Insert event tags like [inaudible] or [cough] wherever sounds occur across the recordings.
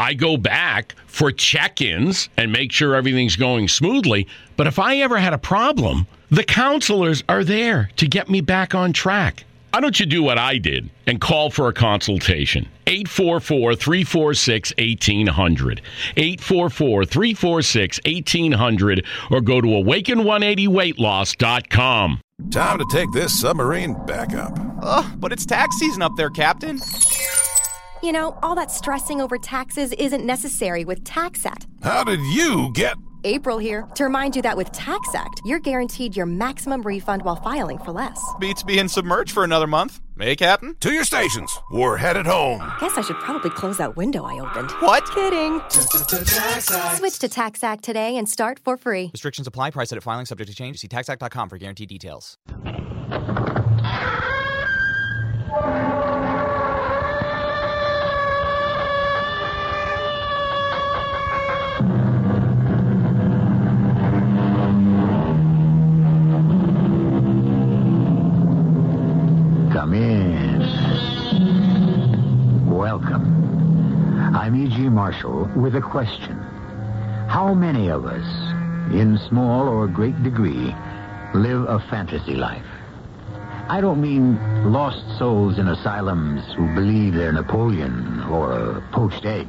I go back for check ins and make sure everything's going smoothly. But if I ever had a problem, the counselors are there to get me back on track. Why don't you do what I did and call for a consultation? 844 346 1800. 844 346 1800 or go to awaken180weightloss.com. Time to take this submarine back up. Ugh, but it's tax season up there, Captain. You know, all that stressing over taxes isn't necessary with TaxAct. How did you get. April here to remind you that with TaxAct, you're guaranteed your maximum refund while filing for less. Beats being submerged for another month. Hey, Captain? To your stations. We're headed home. Guess I should probably close that window I opened. What? Kidding. Switch to TaxAct today and start for free. Restrictions apply. Price at filing subject to change. See taxact.com for guaranteed details. With a question. How many of us, in small or great degree, live a fantasy life? I don't mean lost souls in asylums who believe they're Napoleon or a poached egg.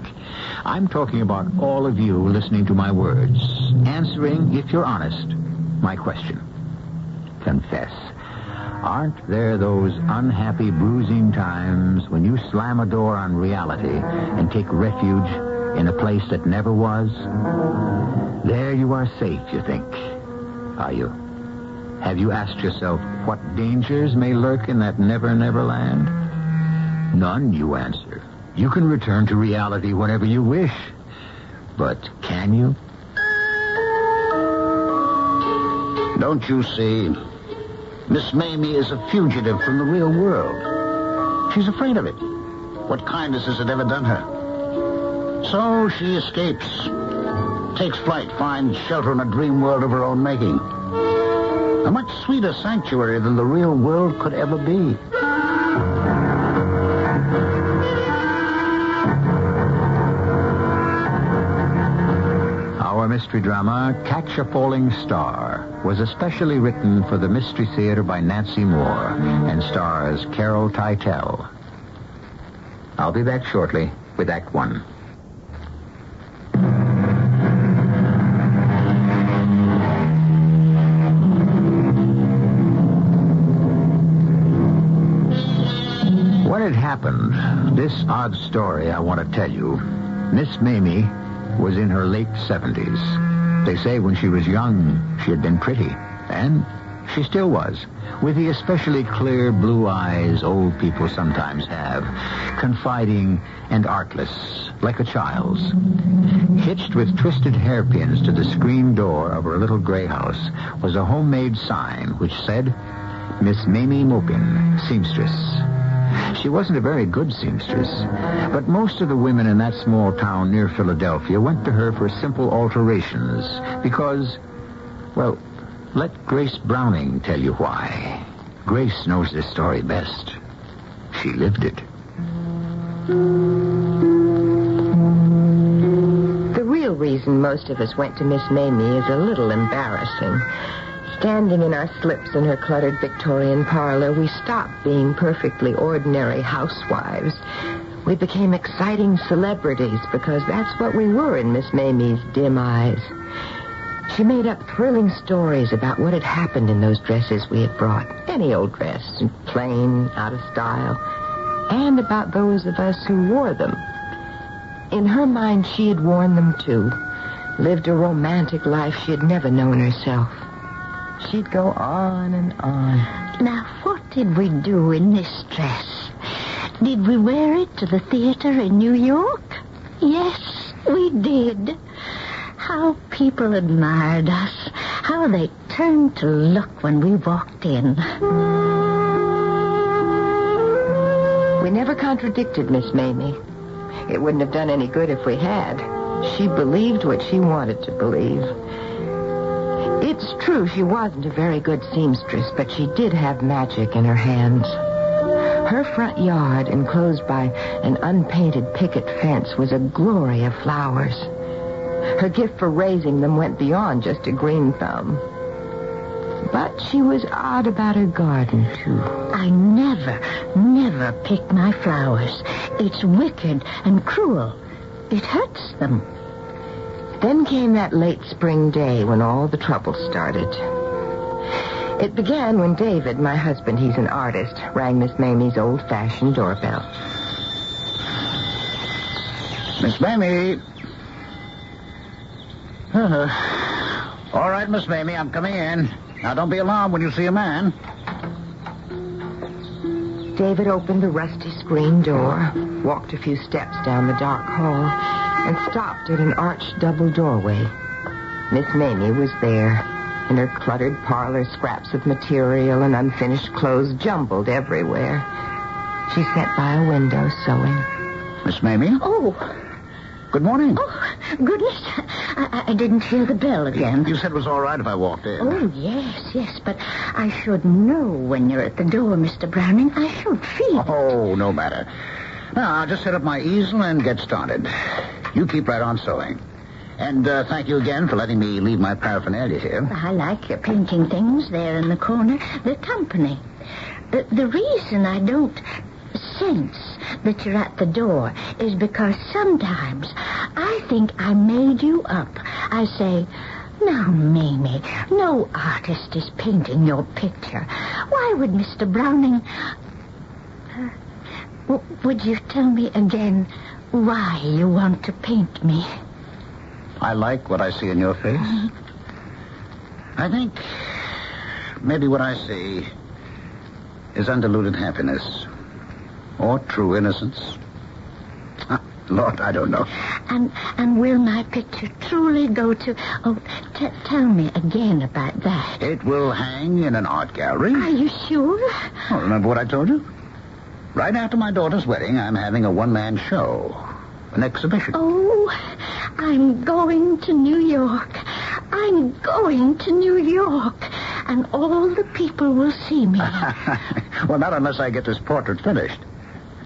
I'm talking about all of you listening to my words, answering, if you're honest, my question. Confess. Aren't there those unhappy, bruising times when you slam a door on reality and take refuge in a place that never was? There you are safe, you think. Are you? Have you asked yourself what dangers may lurk in that never, never land? None, you answer. You can return to reality whenever you wish. But can you? Don't you see? Miss Mamie is a fugitive from the real world. She's afraid of it. What kindness has it ever done her? So she escapes, takes flight, finds shelter in a dream world of her own making. A much sweeter sanctuary than the real world could ever be. Our mystery drama, Catch a Falling Star, was especially written for the Mystery Theater by Nancy Moore and stars Carol Teitel. I'll be back shortly with Act One. This odd story I want to tell you. Miss Mamie was in her late 70s. They say when she was young, she had been pretty. And she still was, with the especially clear blue eyes old people sometimes have, confiding and artless, like a child's. Hitched with twisted hairpins to the screen door of her little gray house was a homemade sign which said, Miss Mamie Mopin, seamstress. She wasn't a very good seamstress, but most of the women in that small town near Philadelphia went to her for simple alterations because, well, let Grace Browning tell you why. Grace knows this story best. She lived it. The real reason most of us went to Miss Mamie is a little embarrassing. Standing in our slips in her cluttered Victorian parlor, we stopped being perfectly ordinary housewives. We became exciting celebrities because that's what we were in Miss Mamie's dim eyes. She made up thrilling stories about what had happened in those dresses we had brought. Any old dress, plain, out of style. And about those of us who wore them. In her mind, she had worn them too. Lived a romantic life she had never known herself. She'd go on and on. Now, what did we do in this dress? Did we wear it to the theater in New York? Yes, we did. How people admired us. How they turned to look when we walked in. We never contradicted Miss Mamie. It wouldn't have done any good if we had. She believed what she wanted to believe. It's true she wasn't a very good seamstress, but she did have magic in her hands. Her front yard, enclosed by an unpainted picket fence, was a glory of flowers. Her gift for raising them went beyond just a green thumb. But she was odd about her garden, too. I never, never pick my flowers. It's wicked and cruel. It hurts them. Then came that late spring day when all the trouble started. It began when David, my husband, he's an artist, rang Miss Mamie's old-fashioned doorbell. Miss Mamie. Uh-huh. all right, Miss Mamie, I'm coming in. Now, don't be alarmed when you see a man. David opened the rusty screen door, walked a few steps down the dark hall, and stopped at an arched double doorway. Miss Mamie was there. In her cluttered parlor, scraps of material and unfinished clothes jumbled everywhere. She sat by a window sewing. Miss Mamie? Oh, Good morning. oh, goodness. I, I didn't hear the bell again. You said it was all right if I walked in. Oh, yes, yes, but I should know when you're at the door, Mr. Browning. I should feel. Oh, no matter. Now, I'll just set up my easel and get started. You keep right on sewing. And uh, thank you again for letting me leave my paraphernalia here. I like your painting things there in the corner. They're company. The, the reason I don't sense that you're at the door is because sometimes I think I made you up. I say, now, Mamie, no artist is painting your picture. Why would Mr. Browning... Uh, w- would you tell me again why you want to paint me? I like what I see in your face. I think maybe what I see is undiluted happiness or true innocence. Ah, Lord, I don't know. And and will my picture truly go to... Oh, t- tell me again about that. It will hang in an art gallery. Are you sure? Oh, remember what I told you? Right after my daughter's wedding, I'm having a one-man show. An exhibition. Oh, I'm going to New York. I'm going to New York. And all the people will see me. [laughs] well, not unless I get this portrait finished.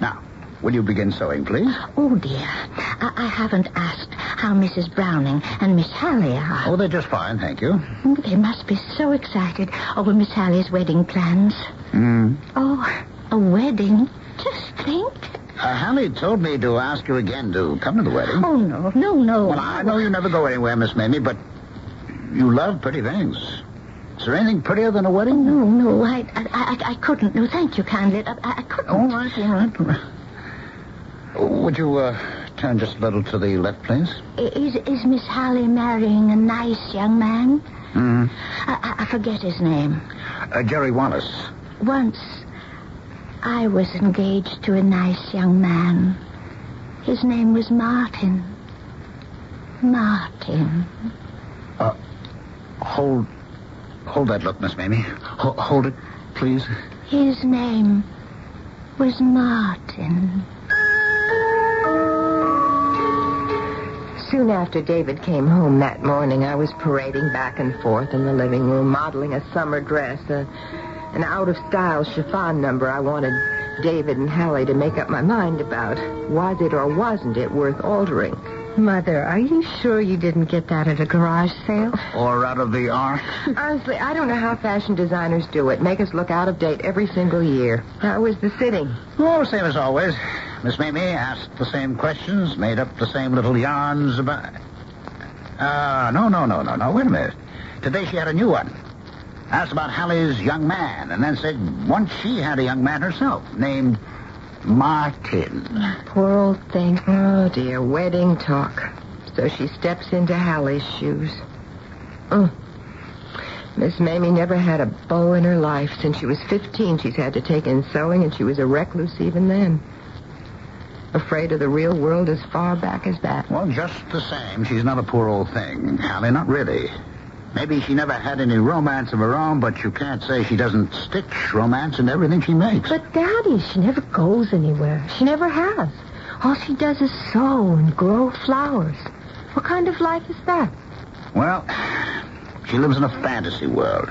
Now, will you begin sewing, please? Oh, dear. I, I haven't asked how Mrs. Browning and Miss Hallie are. Oh, they're just fine, thank you. They must be so excited over Miss Hallie's wedding plans. Hmm. Oh, a wedding? Just think. Uh, Hallie told me to ask you again to come to the wedding. Oh, no, no, no. Well, I know you never go anywhere, Miss Mamie, but you love pretty things. Is there anything prettier than a wedding? No, no, I, I, I, I couldn't. No, thank you kindly. I, I, couldn't. All right, all right, all right. would you uh, turn just a little to the left, please? Is, is Miss Hallie marrying a nice young man? Mm. I, I forget his name. Uh, Jerry Wallace. Once, I was engaged to a nice young man. His name was Martin. Martin. Uh, hold, hold that look, Miss Mamie. Ho- hold it, please. His name was Martin. Soon after David came home that morning, I was parading back and forth in the living room, modeling a summer dress, a, an out-of-style chiffon number I wanted David and Hallie to make up my mind about. Was it or wasn't it worth altering? Mother, are you sure you didn't get that at a garage sale? Or out of the ark? Honestly, I don't know how fashion designers do it. Make us look out of date every single year. How was the sitting? Oh, same as always. Miss Mamie asked the same questions, made up the same little yarns about... Uh, no, no, no, no, no. Wait a minute. Today she had a new one. Asked about Hallie's young man, and then said once she had a young man herself named Martin. Poor old thing. Oh, dear. Wedding talk. So she steps into Hallie's shoes. Mm. Miss Mamie never had a beau in her life. Since she was 15, she's had to take in sewing, and she was a recluse even then. Afraid of the real world as far back as that. Well, just the same, she's not a poor old thing, Hallie, not really. Maybe she never had any romance of her own, but you can't say she doesn't stitch romance into everything she makes. But, Daddy, she never goes anywhere. She never has. All she does is sew and grow flowers. What kind of life is that? Well, she lives in a fantasy world.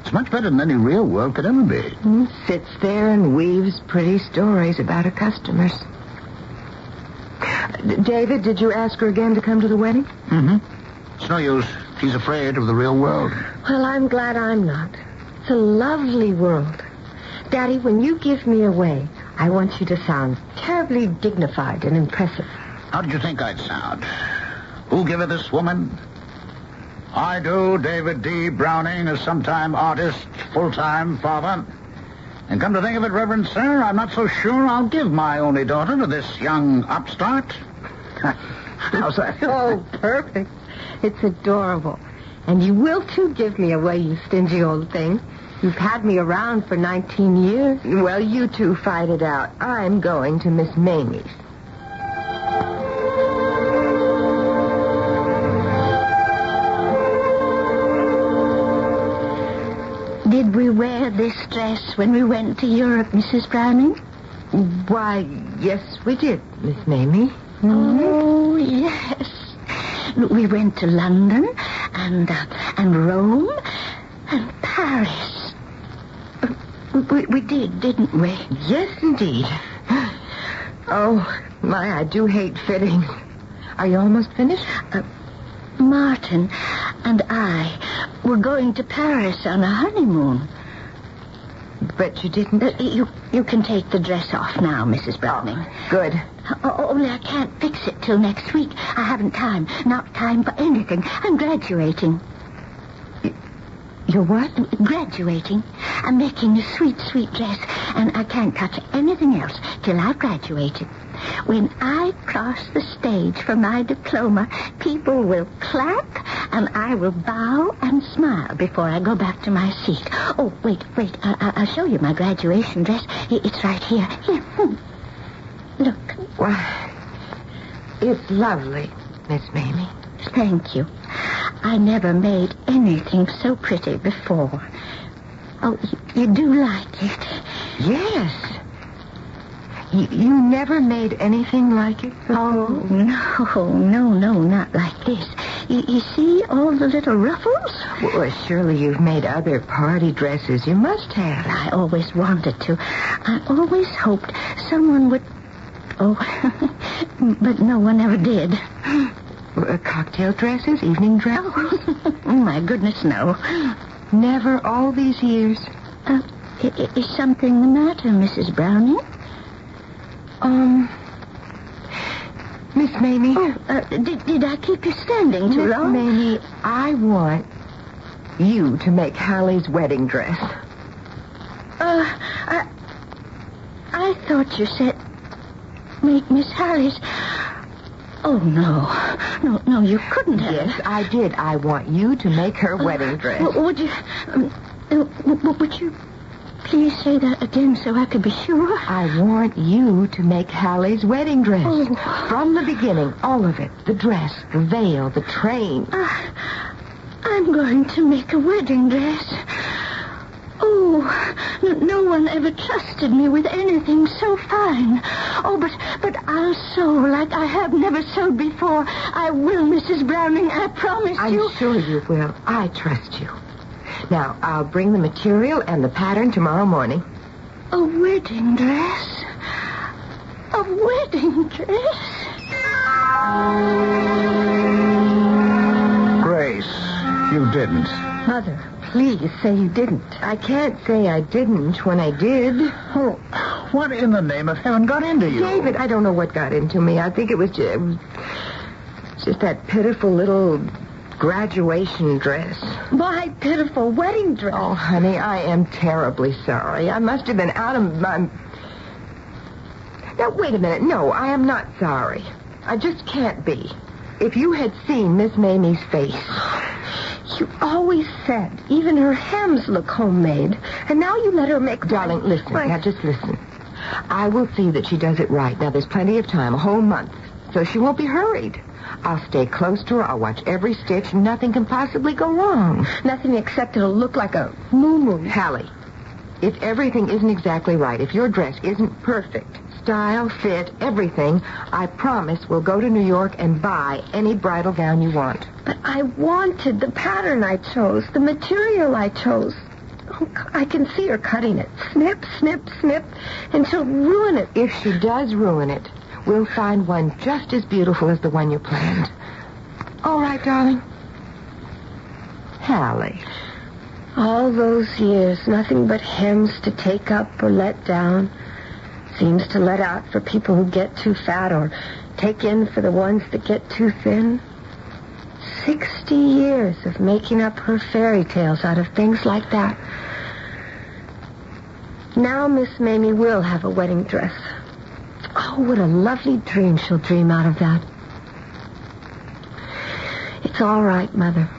It's much better than any real world could ever be. Mm, sits there and weaves pretty stories about her customers. D- David, did you ask her again to come to the wedding? Mm-hmm. It's no use. She's afraid of the real world. Well, I'm glad I'm not. It's a lovely world. Daddy, when you give me away, I want you to sound terribly dignified and impressive. How did you think I'd sound? Who give her this woman? I do, David D. Browning, a sometime artist, full-time father. And come to think of it, Reverend Sir, I'm not so sure I'll give my only daughter to this young upstart. [laughs] How's that? Oh, perfect. It's adorable. And you will, too, give me away, you stingy old thing. You've had me around for 19 years. Well, you two fight it out. I'm going to Miss Mamie's. Did we wear this dress when we went to Europe, Mrs. Browning? Why, yes, we did, Miss Mamie. Oh, yes. We went to London and uh, and Rome and Paris. We, we did, didn't we? Yes, indeed. Oh, my, I do hate fitting. Are you almost finished? Uh, Martin and I were going to Paris on a honeymoon. But you didn't. Uh, you you can take the dress off now, Mrs. Browning. Good. O- only I can't fix it till next week. I haven't time. Not time for anything. I'm graduating. You're what? Graduating. I'm making a sweet, sweet dress, and I can't touch anything else till I've graduated. When I cross the stage for my diploma, people will clap, and I will bow and smile before I go back to my seat. Oh, wait, wait. I- I- I'll show you my graduation dress. It's right here. Here. hmm. Look. Why, it's lovely, Miss Mamie. Thank you. I never made anything so pretty before. Oh, you do like it? Yes. You, never made anything like it Oh, no, no, no, not like this. You, you see all the little ruffles? Well, surely you've made other party dresses. You must have. I always wanted to. I always hoped someone would. Oh, [laughs] but no one ever did. Uh, cocktail dresses, evening dresses? Oh, [laughs] my goodness, no. Never all these years. Uh, is something the matter, Mrs. Browning? Um, Miss Mamie. Oh, uh, did, did I keep you standing too Miss long? Mamie, I want you to make Hallie's wedding dress. Uh, I, I thought you said. make Miss Hallie's... Oh, no. No, no, you couldn't have. Yes, I did. I want you to make her wedding dress. Would you... Um, uh, would you please say that again so I could be sure? I want you to make Hallie's wedding dress. Oh. From the beginning, all of it. The dress, the veil, the train. Ah, I'm going to make a wedding dress. Oh, n- no one ever trusted me with anything so fine. Oh, but but I'll sew like I have never sewed before. I will, Mrs. Browning. I promise you. I'm sure you will. I trust you. Now, I'll bring the material and the pattern tomorrow morning. A wedding dress. A wedding dress. Grace, you didn't. Mother, please say you didn't. I can't say I didn't when I did. Oh, what in the name of heaven got into you? David, I don't know what got into me. I think it was just, just that pitiful little graduation dress. My pitiful wedding dress. Oh, honey, I am terribly sorry. I must have been out of my. Now, wait a minute. No, I am not sorry. I just can't be. If you had seen Miss Mamie's face. You always said even her hems look homemade, and now you let her make. Darling, listen. Why- Now, just listen. I will see that she does it right. Now, there's plenty of time, a whole month, so she won't be hurried. I'll stay close to her. I'll watch every stitch. Nothing can possibly go wrong. Nothing except it'll look like a moo moo. Hallie, if everything isn't exactly right, if your dress isn't perfect, style, fit, everything, I promise we'll go to New York and buy any bridal gown you want. But I wanted the pattern I chose, the material I chose. Oh, I can see her cutting it. Snip, snip, snip, and she'll ruin it. If she does ruin it, we'll find one just as beautiful as the one you planned. All right, darling? Hallie. All those years, nothing but hems to take up or let down. Seams to let out for people who get too fat or take in for the ones that get too thin. Sixty years of making up her fairy tales out of things like that. Now Miss Mamie will have a wedding dress. Oh, what a lovely dream she'll dream out of that. It's all right, Mother.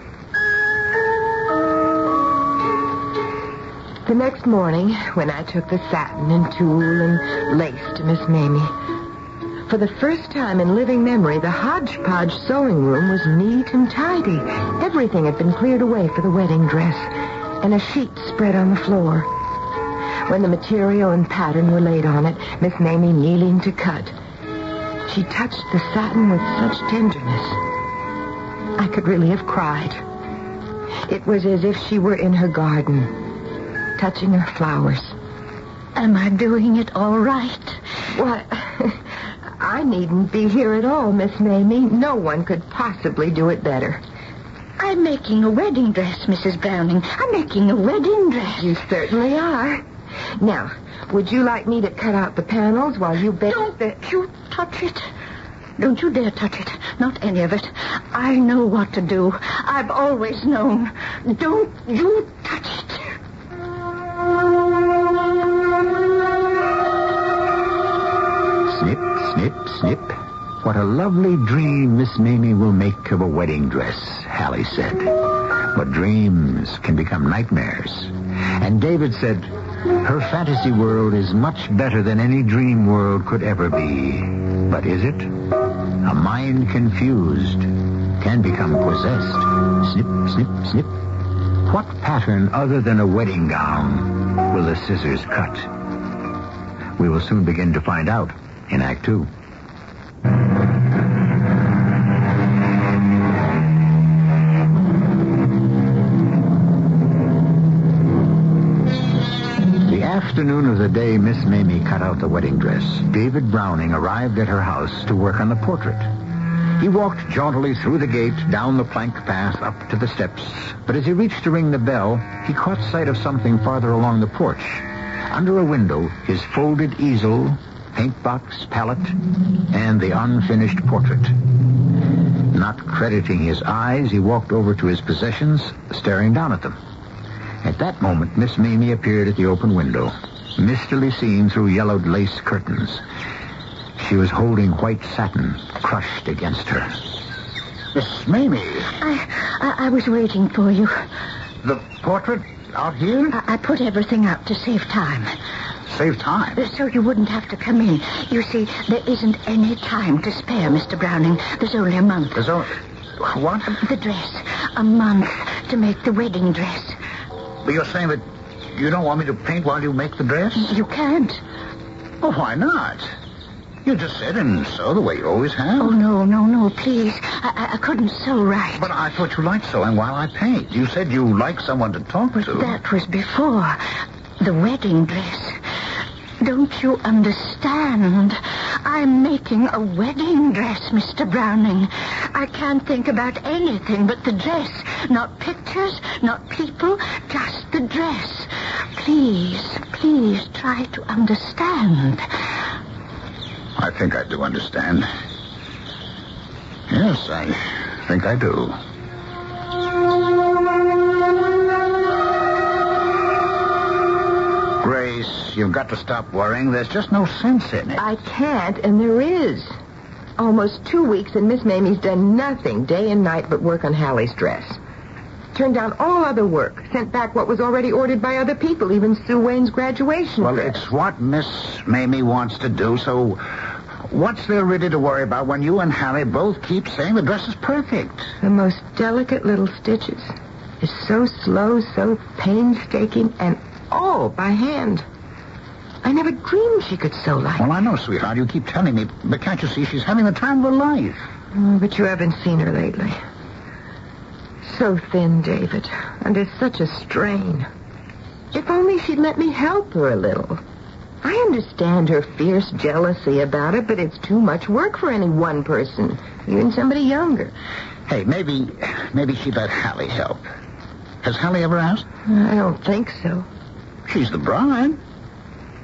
The next morning, when I took the satin and tulle and lace to Miss Mamie, for the first time in living memory, the hodgepodge sewing room was neat and tidy. Everything had been cleared away for the wedding dress, and a sheet spread on the floor. When the material and pattern were laid on it, Miss Mamie kneeling to cut, she touched the satin with such tenderness. I could really have cried. It was as if she were in her garden, touching her flowers. Am I doing it all right? Why, [laughs] I needn't be here at all, Miss Mamie. No one could possibly do it better. I'm making a wedding dress, Mrs. Browning. I'm making a wedding dress. You certainly are. Now, would you like me to cut out the panels while you bake Don't the... you touch it. Don't you dare touch it. Not any of it. I know what to do. I've always known. Don't you touch it. Snip, snip, snip. What a lovely dream Miss Mamie will make of a wedding dress, Hallie said. But dreams can become nightmares. And David said, her fantasy world is much better than any dream world could ever be. But is it? A mind confused can become possessed. Snip, snip, snip. What pattern other than a wedding gown will the scissors cut? We will soon begin to find out in Act Two. Afternoon of the day Miss Mamie cut out the wedding dress, David Browning arrived at her house to work on the portrait. He walked jauntily through the gate, down the plank path, up to the steps. But as he reached to ring the bell, he caught sight of something farther along the porch. Under a window, his folded easel, paint box, palette, and the unfinished portrait. Not crediting his eyes, he walked over to his possessions, staring down at them. At that moment, Miss Mamie appeared at the open window, mistily seen through yellowed lace curtains. She was holding white satin crushed against her. Miss Mamie, I, I, I was waiting for you. the portrait out here? I, I put everything out to save time. Save time. Uh, so you wouldn't have to come in. You see, there isn't any time to spare, Mr. Browning. There's only a month. There's only... What? The dress. A month to make the wedding dress. But you're saying that you don't want me to paint while you make the dress? You can't. Oh, why not? You just said and sew the way you always have. Oh, no, no, no, please. I, I, I couldn't sew right. But I thought you liked sewing while I paint. You said you like someone to talk to. That was before the wedding dress. Don't you understand? I'm making a wedding dress, Mr. Browning. I can't think about anything but the dress. Not pictures, not people, just the dress. Please, please try to understand. I think I do understand. Yes, I think I do. You've got to stop worrying. There's just no sense in it. I can't, and there is. Almost two weeks, and Miss Mamie's done nothing day and night but work on Hallie's dress. Turned down all other work. Sent back what was already ordered by other people, even Sue Wayne's graduation Well, dress. it's what Miss Mamie wants to do, so what's there really to worry about when you and Hallie both keep saying the dress is perfect? The most delicate little stitches. It's so slow, so painstaking, and all by hand. I never dreamed she could sew like Well, I know, sweetheart. You keep telling me, but can't you see she's having the time of her life? Oh, but you haven't seen her lately. So thin, David, under such a strain. If only she'd let me help her a little. I understand her fierce jealousy about it, but it's too much work for any one person, even somebody younger. Hey, maybe, maybe she'd let Hallie help. Has Hallie ever asked? I don't think so. She's the bride.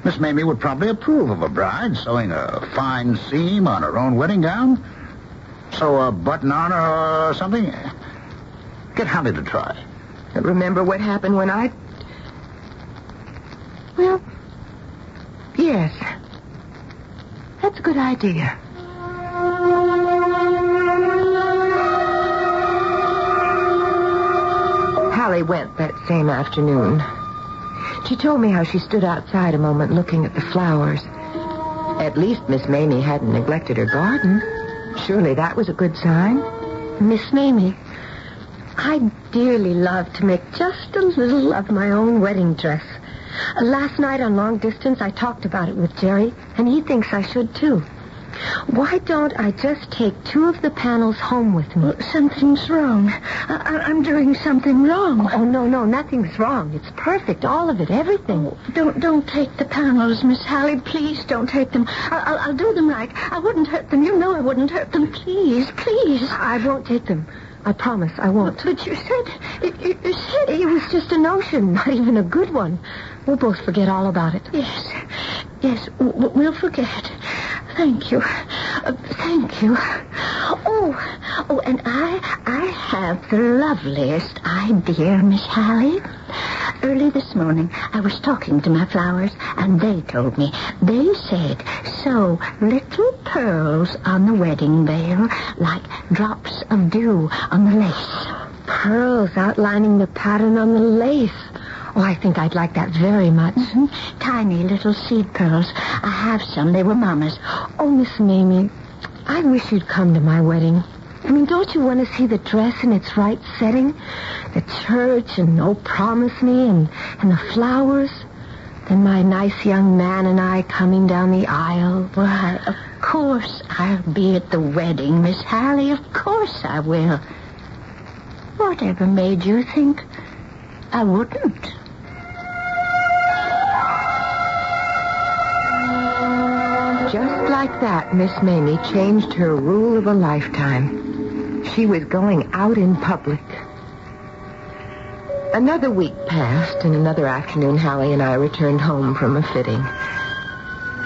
Miss Mamie would probably approve of a bride sewing a fine seam on her own wedding gown. Sew a button on her or something. Get Hallie to try. But remember what happened when I. Well, yes. That's a good idea. Hallie went that same afternoon. She told me how she stood outside a moment looking at the flowers. At least Miss Mamie hadn't neglected her garden. Surely that was a good sign. Miss Mamie, I dearly love to make just a little of my own wedding dress. Last night on long distance, I talked about it with Jerry, and he thinks I should too. Why don't I just take two of the panels home with me? Something's wrong. I, I'm doing something wrong. Oh, no, no, nothing's wrong. It's perfect, all of it, everything. Oh, don't don't take the panels, Miss Hallie. Please don't take them. I, I'll, I'll do them right. I wouldn't hurt them. You know I wouldn't hurt them. Please, please. I won't take them. I promise I won't. But you said you, you- said It was just a notion, not even a good one. We'll both forget all about it. yes, yes. We'll forget. Thank you. Uh, thank you. Oh, oh, and I, I have the loveliest idea, Miss Hallie. Early this morning, I was talking to my flowers, and they told me. They said, sew little pearls on the wedding veil like drops of dew on the lace. Pearls outlining the pattern on the lace. Oh, I think I'd like that very much. Mhm. Tiny little seed pearls. I have some. They were Mama's. Oh, Miss Mamie, I wish you'd come to my wedding. I mean, don't you want to see the dress in its right setting? The church and oh, promise me and, and the flowers. Then my nice young man and I coming down the aisle. Why, of course I'll be at the wedding, Miss Hallie. Of course I will. Whatever made you think I wouldn't? Just like that, Miss Mamie changed her rule of a lifetime. She was going out in public. Another week passed, and another afternoon, Hallie and I returned home from a fitting.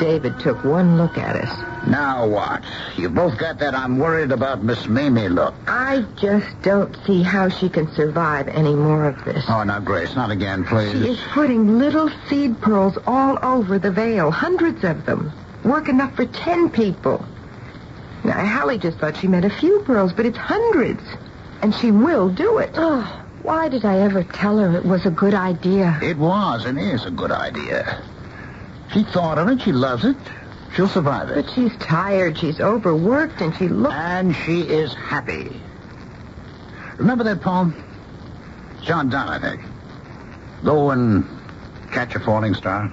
David took one look at us. Now what? You both got that I'm worried about Miss Mamie look. I just don't see how she can survive any more of this. Oh, now, Grace, not again, please. She is putting little seed pearls all over the veil, hundreds of them. Work enough for ten people. Now, Hallie just thought she meant a few pearls, but it's hundreds. And she will do it. Oh, why did I ever tell her it was a good idea? It was and is a good idea. She thought of it. She loves it. She'll survive it. But she's tired. She's overworked, and she looks... And she is happy. Remember that poem? John Donne, I think. Go and catch a falling star.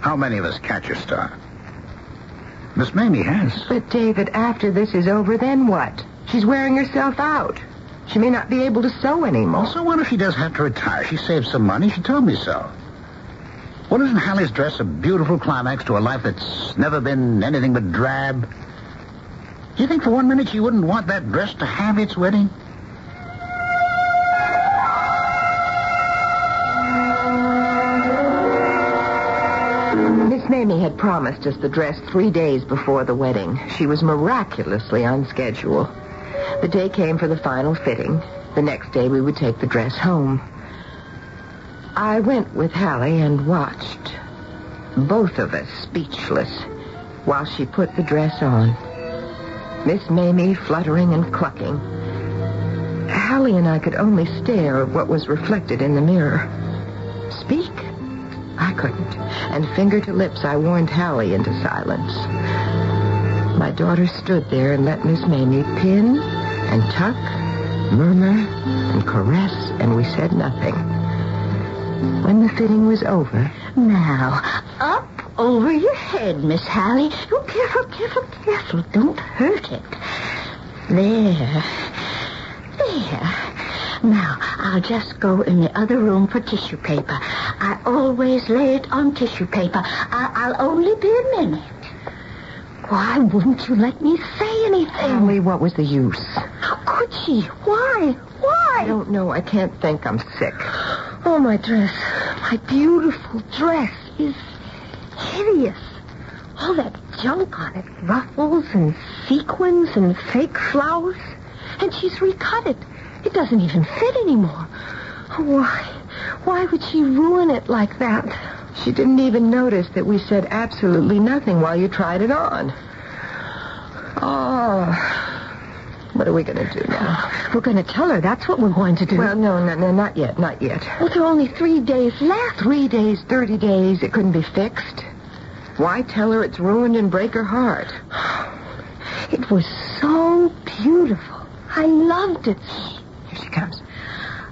How many of us catch a star? Miss Mamie has. But, David, after this is over, then what? She's wearing herself out. She may not be able to sew anymore. So what if she does have to retire? She saved some money. She told me so. Well, isn't Hallie's dress a beautiful climax to a life that's never been anything but drab? Do you think for one minute she wouldn't want that dress to have its wedding? Mamie had promised us the dress three days before the wedding. She was miraculously on schedule. The day came for the final fitting. The next day we would take the dress home. I went with Hallie and watched, both of us speechless, while she put the dress on. Miss Mamie fluttering and clucking. Hallie and I could only stare at what was reflected in the mirror. Speak? I couldn't. And finger to lips, I warned Hallie into silence. My daughter stood there and let Miss Mamie pin and tuck, murmur and caress, and we said nothing. When the fitting was over, Now, up over your head, Miss Hallie. Oh, careful, careful, careful. Don't hurt it. There. There. Now, I'll just go in the other room for tissue paper. I always lay it on tissue paper. I- I'll only be a minute. Why wouldn't you let me say anything? Tell me what was the use? How could she? Why? Why? I don't know. I can't think. I'm sick. Oh, my dress. My beautiful dress is hideous. All that junk on it. Ruffles and sequins and fake flowers. And she's recut it. It doesn't even fit anymore. Why? Why would she ruin it like that? She didn't even notice that we said absolutely nothing while you tried it on. Oh. What are we going to do now? [sighs] We're going to tell her that's what we're going to do. Well, no, no, no, not yet, not yet. Well, there are only three days left. Three days, 30 days, it couldn't be fixed. Why tell her it's ruined and break her heart? [sighs] It was so beautiful. I loved it. She comes.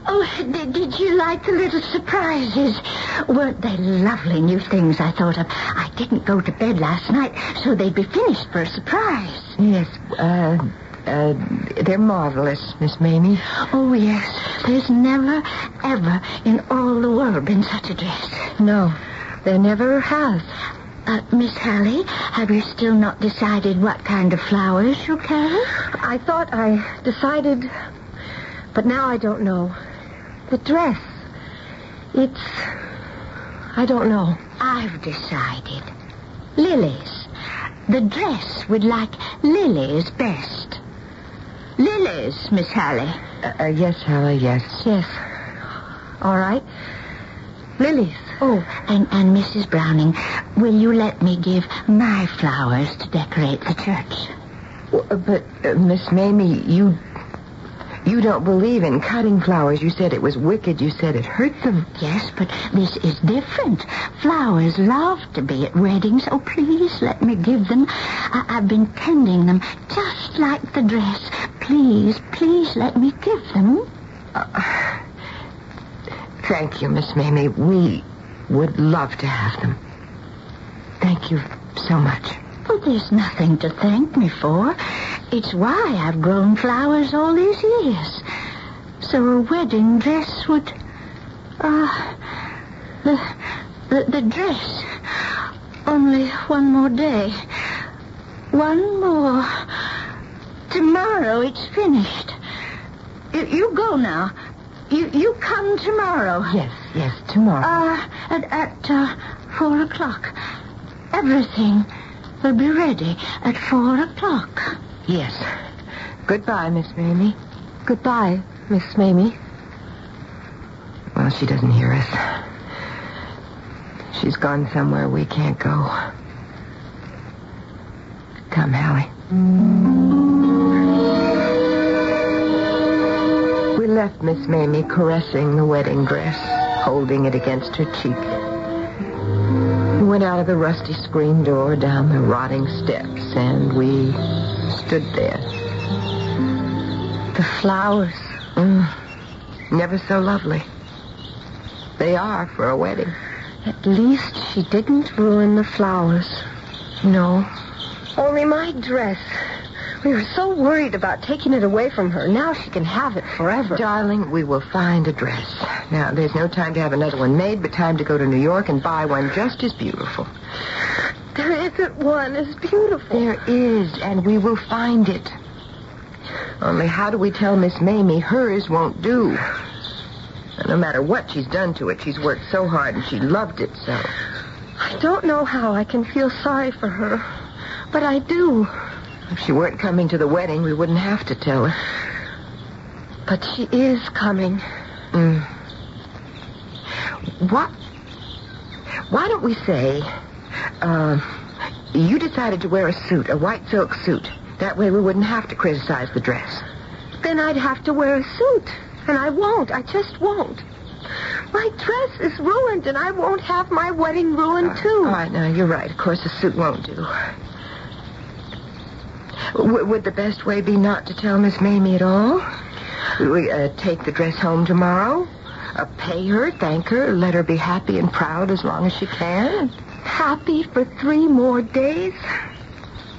Oh, did, did you like the little surprises? Weren't they lovely new things I thought of? I didn't go to bed last night, so they'd be finished for a surprise. Yes, uh, uh, they're marvelous, Miss Mamie. Oh, yes. There's never, ever in all the world been such a dress. No, there never has. Uh, Miss Hallie, have you still not decided what kind of flowers you'll carry? I thought I decided, but now I don't know. The dress. It's. I don't know. I've decided. Lilies. The dress would like lilies best. Lilies, Miss Hallie. Uh, uh, yes, Hallie, yes. Yes. All right. Lilies. Oh, and, and Mrs. Browning, will you let me give my flowers to decorate the church? Well, uh, but, uh, Miss Mamie, you you don't believe in cutting flowers. You said it was wicked. You said it hurt them. Yes, but this is different. Flowers love to be at weddings. Oh, please let me give them. I- I've been tending them just like the dress. Please, please let me give them. Uh, thank you, Miss Mamie. We would love to have them. Thank you so much. Well, there's nothing to thank me for. It's why I've grown flowers all these years. So a wedding dress would. Uh, the, the, the dress. Only one more day. One more. Tomorrow it's finished. You, you go now. You, you come tomorrow. Yes, yes, tomorrow. Uh, at, at uh, four o'clock. Everything will be ready at four o'clock. Yes. Goodbye, Miss Mamie. Goodbye, Miss Mamie. Well, she doesn't hear us. She's gone somewhere we can't go. Come, Hallie. We left Miss Mamie caressing the wedding dress, holding it against her cheek. We went out of the rusty screen door down the rotting steps, and we stood there. The flowers. Mm, never so lovely. They are for a wedding. At least she didn't ruin the flowers. No. Only my dress. We were so worried about taking it away from her. Now she can have it forever. Darling, we will find a dress. Now, there's no time to have another one made, but time to go to New York and buy one just as beautiful. There isn't one as beautiful. There is, and we will find it. Only how do we tell Miss Mamie hers won't do? No matter what she's done to it, she's worked so hard and she loved it so. I don't know how I can feel sorry for her, but I do. If she weren't coming to the wedding, we wouldn't have to tell her. But she is coming. Mm. What? Why don't we say, uh, you decided to wear a suit, a white silk suit. That way we wouldn't have to criticize the dress. Then I'd have to wear a suit. And I won't. I just won't. My dress is ruined, and I won't have my wedding ruined, too. All right, now, you're right. Of course, a suit won't do. W- would the best way be not to tell Miss Mamie at all? We uh, take the dress home tomorrow, uh, pay her, thank her, let her be happy and proud as long as she can. Happy for three more days?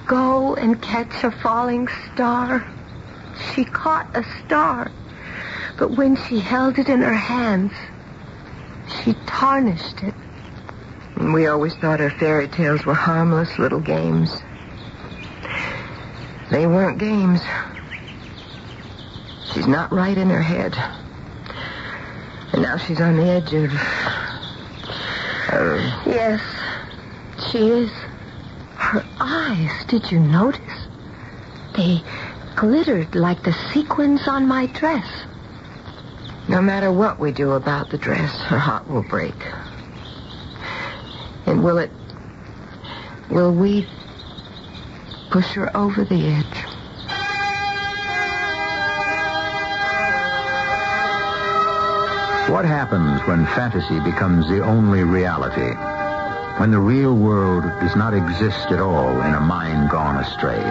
Go and catch a falling star. She caught a star. But when she held it in her hands, she tarnished it. We always thought her fairy tales were harmless little games. They weren't games. She's not right in her head. And now she's on the edge of. Uh, yes, she is. Her eyes, did you notice? They glittered like the sequins on my dress. No matter what we do about the dress, her heart will break. And will it. Will we push her over the edge? What happens when fantasy becomes the only reality? When the real world does not exist at all in a mind gone astray?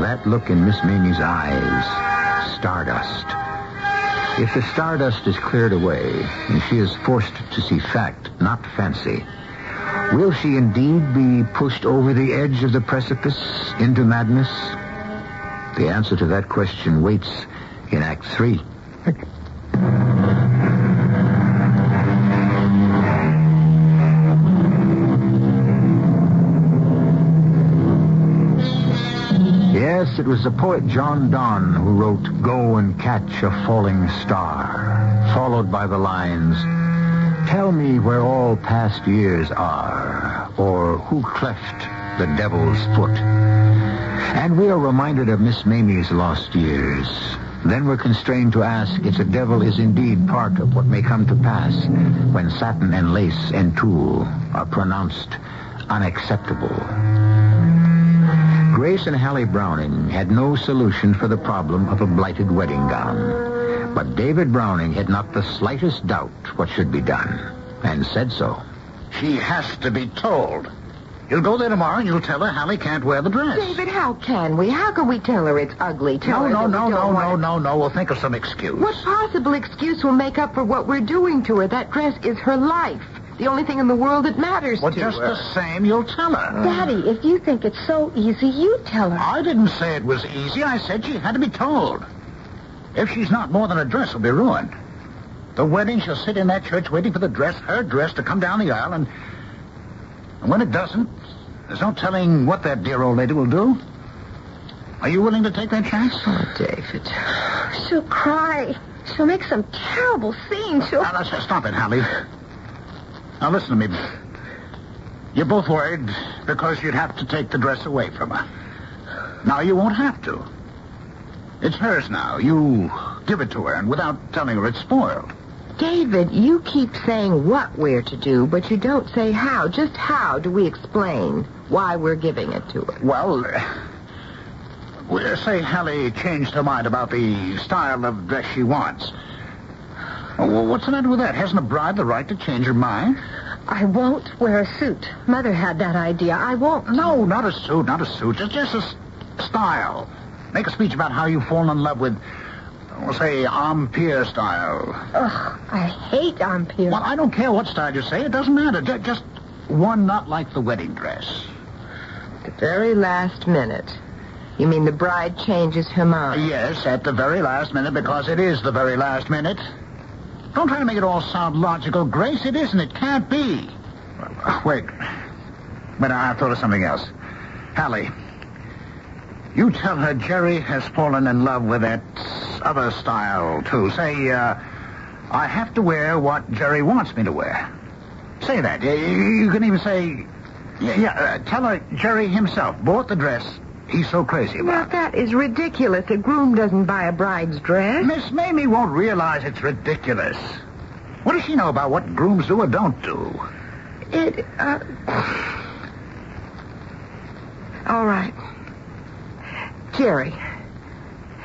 That look in Miss Mamie's eyes, stardust. If the stardust is cleared away and she is forced to see fact, not fancy, will she indeed be pushed over the edge of the precipice into madness? The answer to that question waits in Act Three. Yes, it was the poet John Donne who wrote Go and Catch a Falling Star, followed by the lines, Tell me where all past years are, or who cleft the devil's foot. And we are reminded of Miss Mamie's lost years. Then we're constrained to ask if the devil is indeed part of what may come to pass when satin and lace and tulle are pronounced unacceptable. Grace and Hallie Browning had no solution for the problem of a blighted wedding gown. But David Browning had not the slightest doubt what should be done, and said so. She has to be told. You'll go there tomorrow and you'll tell her Hallie can't wear the dress. David, how can we? How can we tell her it's ugly? Tell no, her no, no, no, no, no, no. We'll think of some excuse. What possible excuse will make up for what we're doing to her? That dress is her life. The only thing in the world that matters Well, to just the same, you'll tell her. Daddy, if you think it's so easy, you tell her. I didn't say it was easy. I said she had to be told. If she's not more than a dress, will be ruined. The wedding, she'll sit in that church waiting for the dress, her dress, to come down the aisle, and, and when it doesn't, there's no telling what that dear old lady will do. Are you willing to take that chance? Oh, David. She'll cry. She'll make some terrible scene. She'll. Now, let's stop it, Hallie. Now, listen to me. You're both worried because you'd have to take the dress away from her. Now, you won't have to. It's hers now. You give it to her, and without telling her it's spoiled. David, you keep saying what we're to do, but you don't say how. Just how do we explain? Why we're giving it to her. Well, well, say Hallie changed her mind about the style of dress she wants. Well, what's the matter with that? Hasn't a bride the right to change her mind? I won't wear a suit. Mother had that idea. I won't. No, not a suit, not a suit. Just, just a s- style. Make a speech about how you've fallen in love with, well, say, Empire style. Ugh, I hate Empire. Well, I don't care what style you say. It doesn't matter. Ju- Just one not like the wedding dress. At the very last minute. You mean the bride changes her mind? Yes, at the very last minute, because it is the very last minute. Don't try to make it all sound logical, Grace. It isn't. It can't be. Wait. Wait, I thought of something else. Hallie, you tell her Jerry has fallen in love with that other style, too. Say, uh, I have to wear what Jerry wants me to wear. Say that. You, can even say, yeah, yeah uh, tell her Jerry himself bought the dress he's so crazy about. that is ridiculous. A groom doesn't buy a bride's dress. Miss Mamie won't realize it's ridiculous. What does she know about what grooms do or don't do? It, uh... [sighs] All right. Jerry.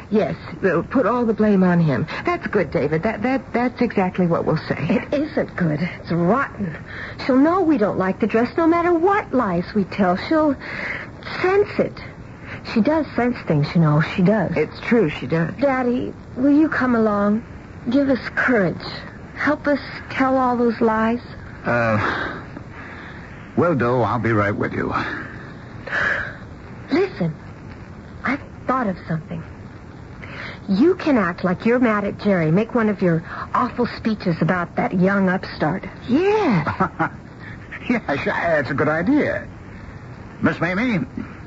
Yes, we'll put all the blame on him. That's good, David. That that that's exactly what we'll say. It isn't good. It's rotten. She'll know we don't like the dress no matter what lies we tell. She'll sense it. She does sense things, you know. She does. It's true, she does. Daddy, will you come along? Give us courage. Help us tell all those lies. Uh, will do. I'll be right with you. Listen, I've thought of something. You can act like you're mad at Jerry. Make one of your awful speeches about that young upstart. Yeah. [laughs] yeah, sure, that's a good idea. Miss Mamie,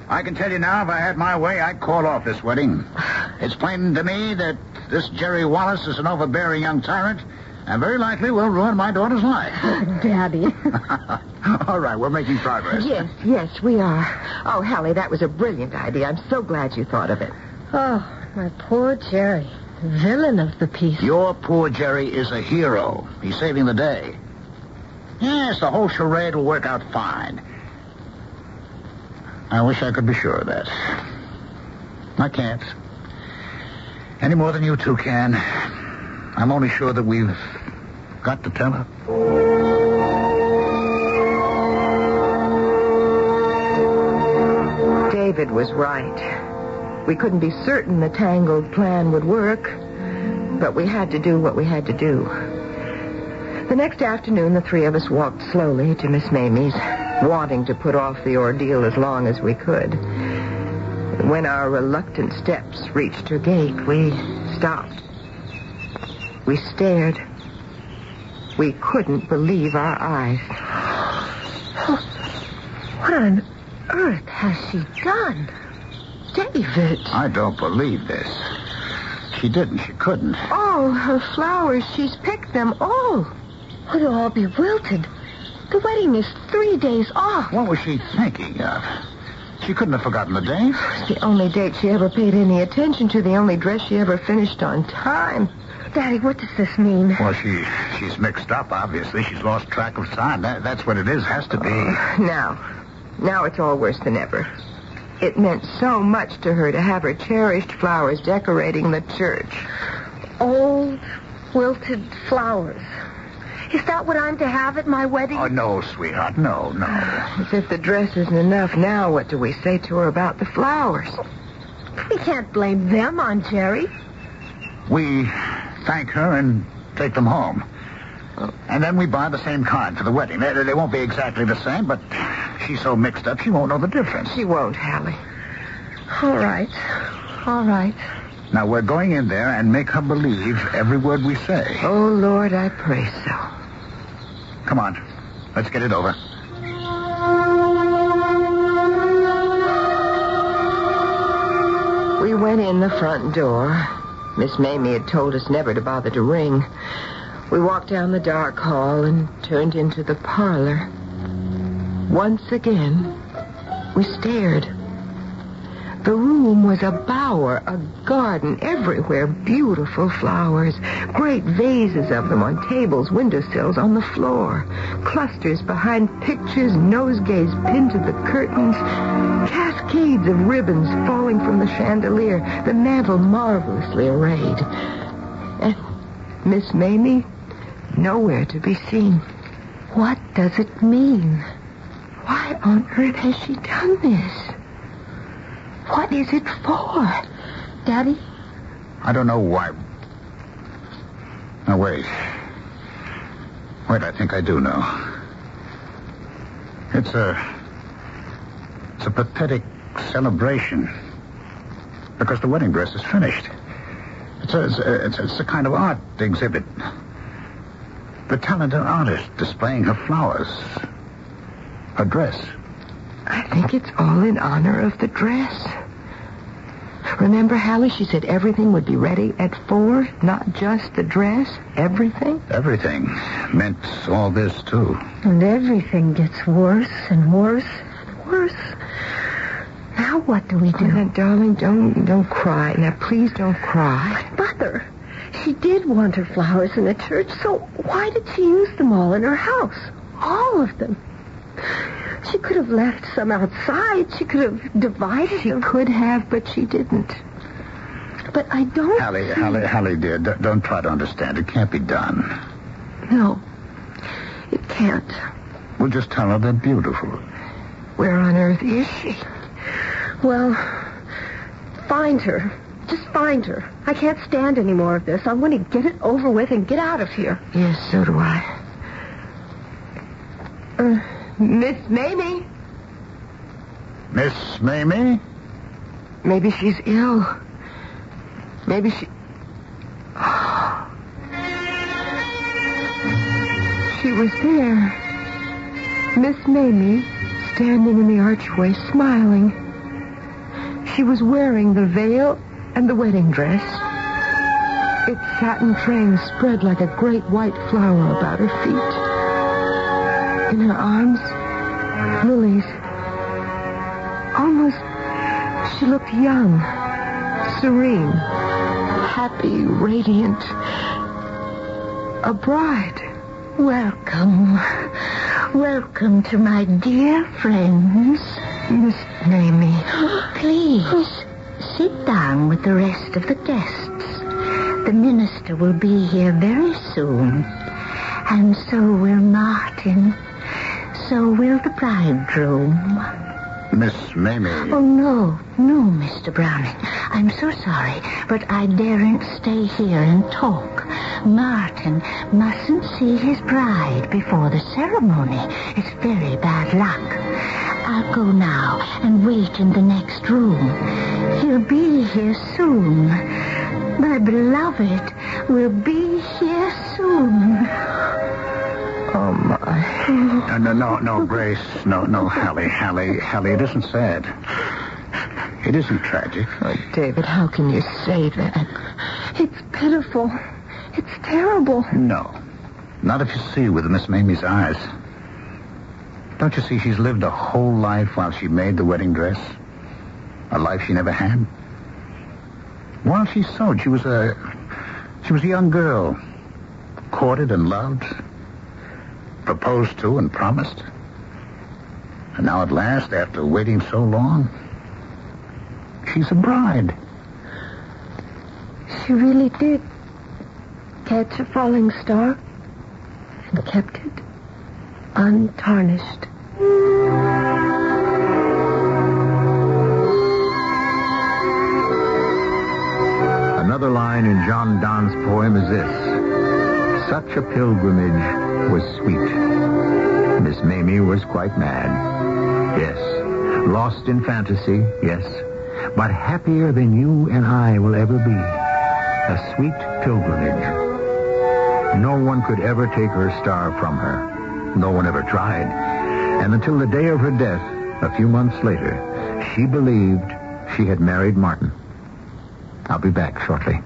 I can tell you now, if I had my way, I'd call off this wedding. [sighs] It's plain to me that this Jerry Wallace is an overbearing young tyrant, and very likely will ruin my daughter's life. [laughs] Daddy. [laughs] All right, we're making progress. Yes, yes, we are. Oh, Hallie, that was a brilliant idea. I'm so glad you thought of it. Oh, my poor Jerry. Villain of the piece. Your poor Jerry is a hero. He's saving the day. Yes, the whole charade will work out fine. I wish I could be sure of that. I can't. Any more than you two can. I'm only sure that we've got to tell her. David was right. We couldn't be certain the tangled plan would work, but we had to do what we had to do. The next afternoon, the three of us walked slowly to Miss Mamie's, wanting to put off the ordeal as long as we could. When our reluctant steps reached her gate, we stopped. We stared. We couldn't believe our eyes. What on earth has she done? David! I don't believe this. She didn't. She couldn't. Oh, her flowers. She's picked them all. They'll all be wilted. The wedding is three days off. What was she thinking of? She couldn't have forgotten the date. It's the only date she ever paid any attention to, the only dress she ever finished on time. Daddy, what does this mean? Well, she she's mixed up, obviously. She's lost track of time. That, that's what it is. Has to be. Now, now it's all worse than ever. It meant so much to her to have her cherished flowers decorating the church. Old, wilted flowers. Is that what I'm to have at my wedding? Oh, no, sweetheart. No, no. As if the dress isn't enough now, what do we say to her about the flowers? We can't blame them on Jerry. We thank her and take them home. And then we buy the same kind for the wedding. They, they won't be exactly the same, but she's so mixed up she won't know the difference. She won't, Hallie. All right. All right. Now, we're going in there and make her believe every word we say. Oh, Lord, I pray so. Come on. Let's get it over. We went in the front door. Miss Mamie had told us never to bother to ring. We walked down the dark hall and turned into the parlor. Once again, we stared. The room was a bower, a garden, everywhere beautiful flowers, great vases of them on tables, windowsills, on the floor, clusters behind pictures, nosegays pinned to the curtains, cascades of ribbons falling from the chandelier, the mantel marvelously arrayed. And Miss Mamie, nowhere to be seen. What does it mean? Why on earth has she done this? What is it for? Daddy? I don't know why. Now, wait. Wait, I think I do know. It's a. It's a pathetic celebration. Because the wedding dress is finished. It's a, it's a, it's a, it's a kind of art exhibit. The talented artist displaying her flowers. Her dress. I think it's all in honor of the dress. Remember, Hallie, she said everything would be ready at four, not just the dress, everything? Everything meant all this, too. And everything gets worse and worse and worse. Now what do we do? Oh, now, darling, don't don't cry. Now, please don't cry. Mother, she did want her flowers in the church, so why did she use them all in her house? All of them. She could have left some outside. She could have divided She them. could have, but she didn't. But I don't Hallie, see... Hallie, Hallie, dear, d- don't try to understand. It can't be done. No, it can't. We'll just tell her they're beautiful. Where on earth is she? Well, find her. Just find her. I can't stand any more of this. I want to get it over with and get out of here. Yes, so do I. Uh, Miss Mamie? Miss Mamie? Maybe she's ill. Maybe she. She was there. Miss Mamie, standing in the archway, smiling. She was wearing the veil and the wedding dress. Its satin train spread like a great white flower about her feet. In her arms, lilies. Almost, she looked young, serene, happy, radiant. A bride. Welcome. Welcome to my dear friends. Miss Mamie. Please, sit down with the rest of the guests. The minister will be here very soon. And so will Martin. So will the bridegroom. Miss Mamie. Oh, no, no, Mr. Browning. I'm so sorry, but I daren't stay here and talk. Martin mustn't see his bride before the ceremony. It's very bad luck. I'll go now and wait in the next room. He'll be here soon. My beloved will be here soon. Oh, my. No, no, no, no, Grace. No, no, Hallie, Hallie, Hallie, it isn't sad. It isn't tragic. Oh, David, how can you say that? It's pitiful. It's terrible. No. Not if you see with Miss Mamie's eyes. Don't you see she's lived a whole life while she made the wedding dress? A life she never had? While she sewed, she was a... She was a young girl. Courted and loved. Proposed to and promised. And now at last, after waiting so long, she's a bride. She really did catch a falling star and kept it untarnished. Another line in John Donne's poem is this. Such a pilgrimage was sweet. Miss Mamie was quite mad. Yes. Lost in fantasy, yes. But happier than you and I will ever be. A sweet pilgrimage. No one could ever take her star from her. No one ever tried. And until the day of her death, a few months later, she believed she had married Martin. I'll be back shortly.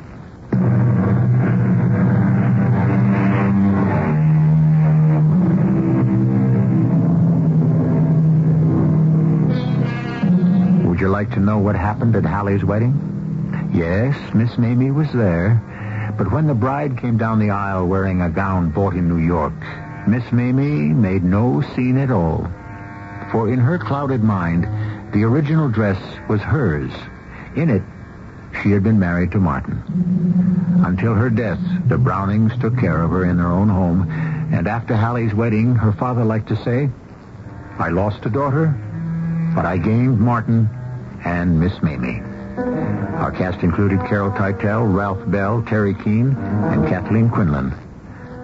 Would you like to know what happened at Hallie's wedding? Yes, Miss Mamie was there. But when the bride came down the aisle wearing a gown bought in New York, Miss Mamie made no scene at all. For in her clouded mind, the original dress was hers. In it, she had been married to Martin. Until her death, the Brownings took care of her in their own home, and after Hallie's wedding, her father liked to say, I lost a daughter, but I gained Martin and Miss Mamie. Our cast included Carol Teitel, Ralph Bell, Terry Keane, and Kathleen Quinlan.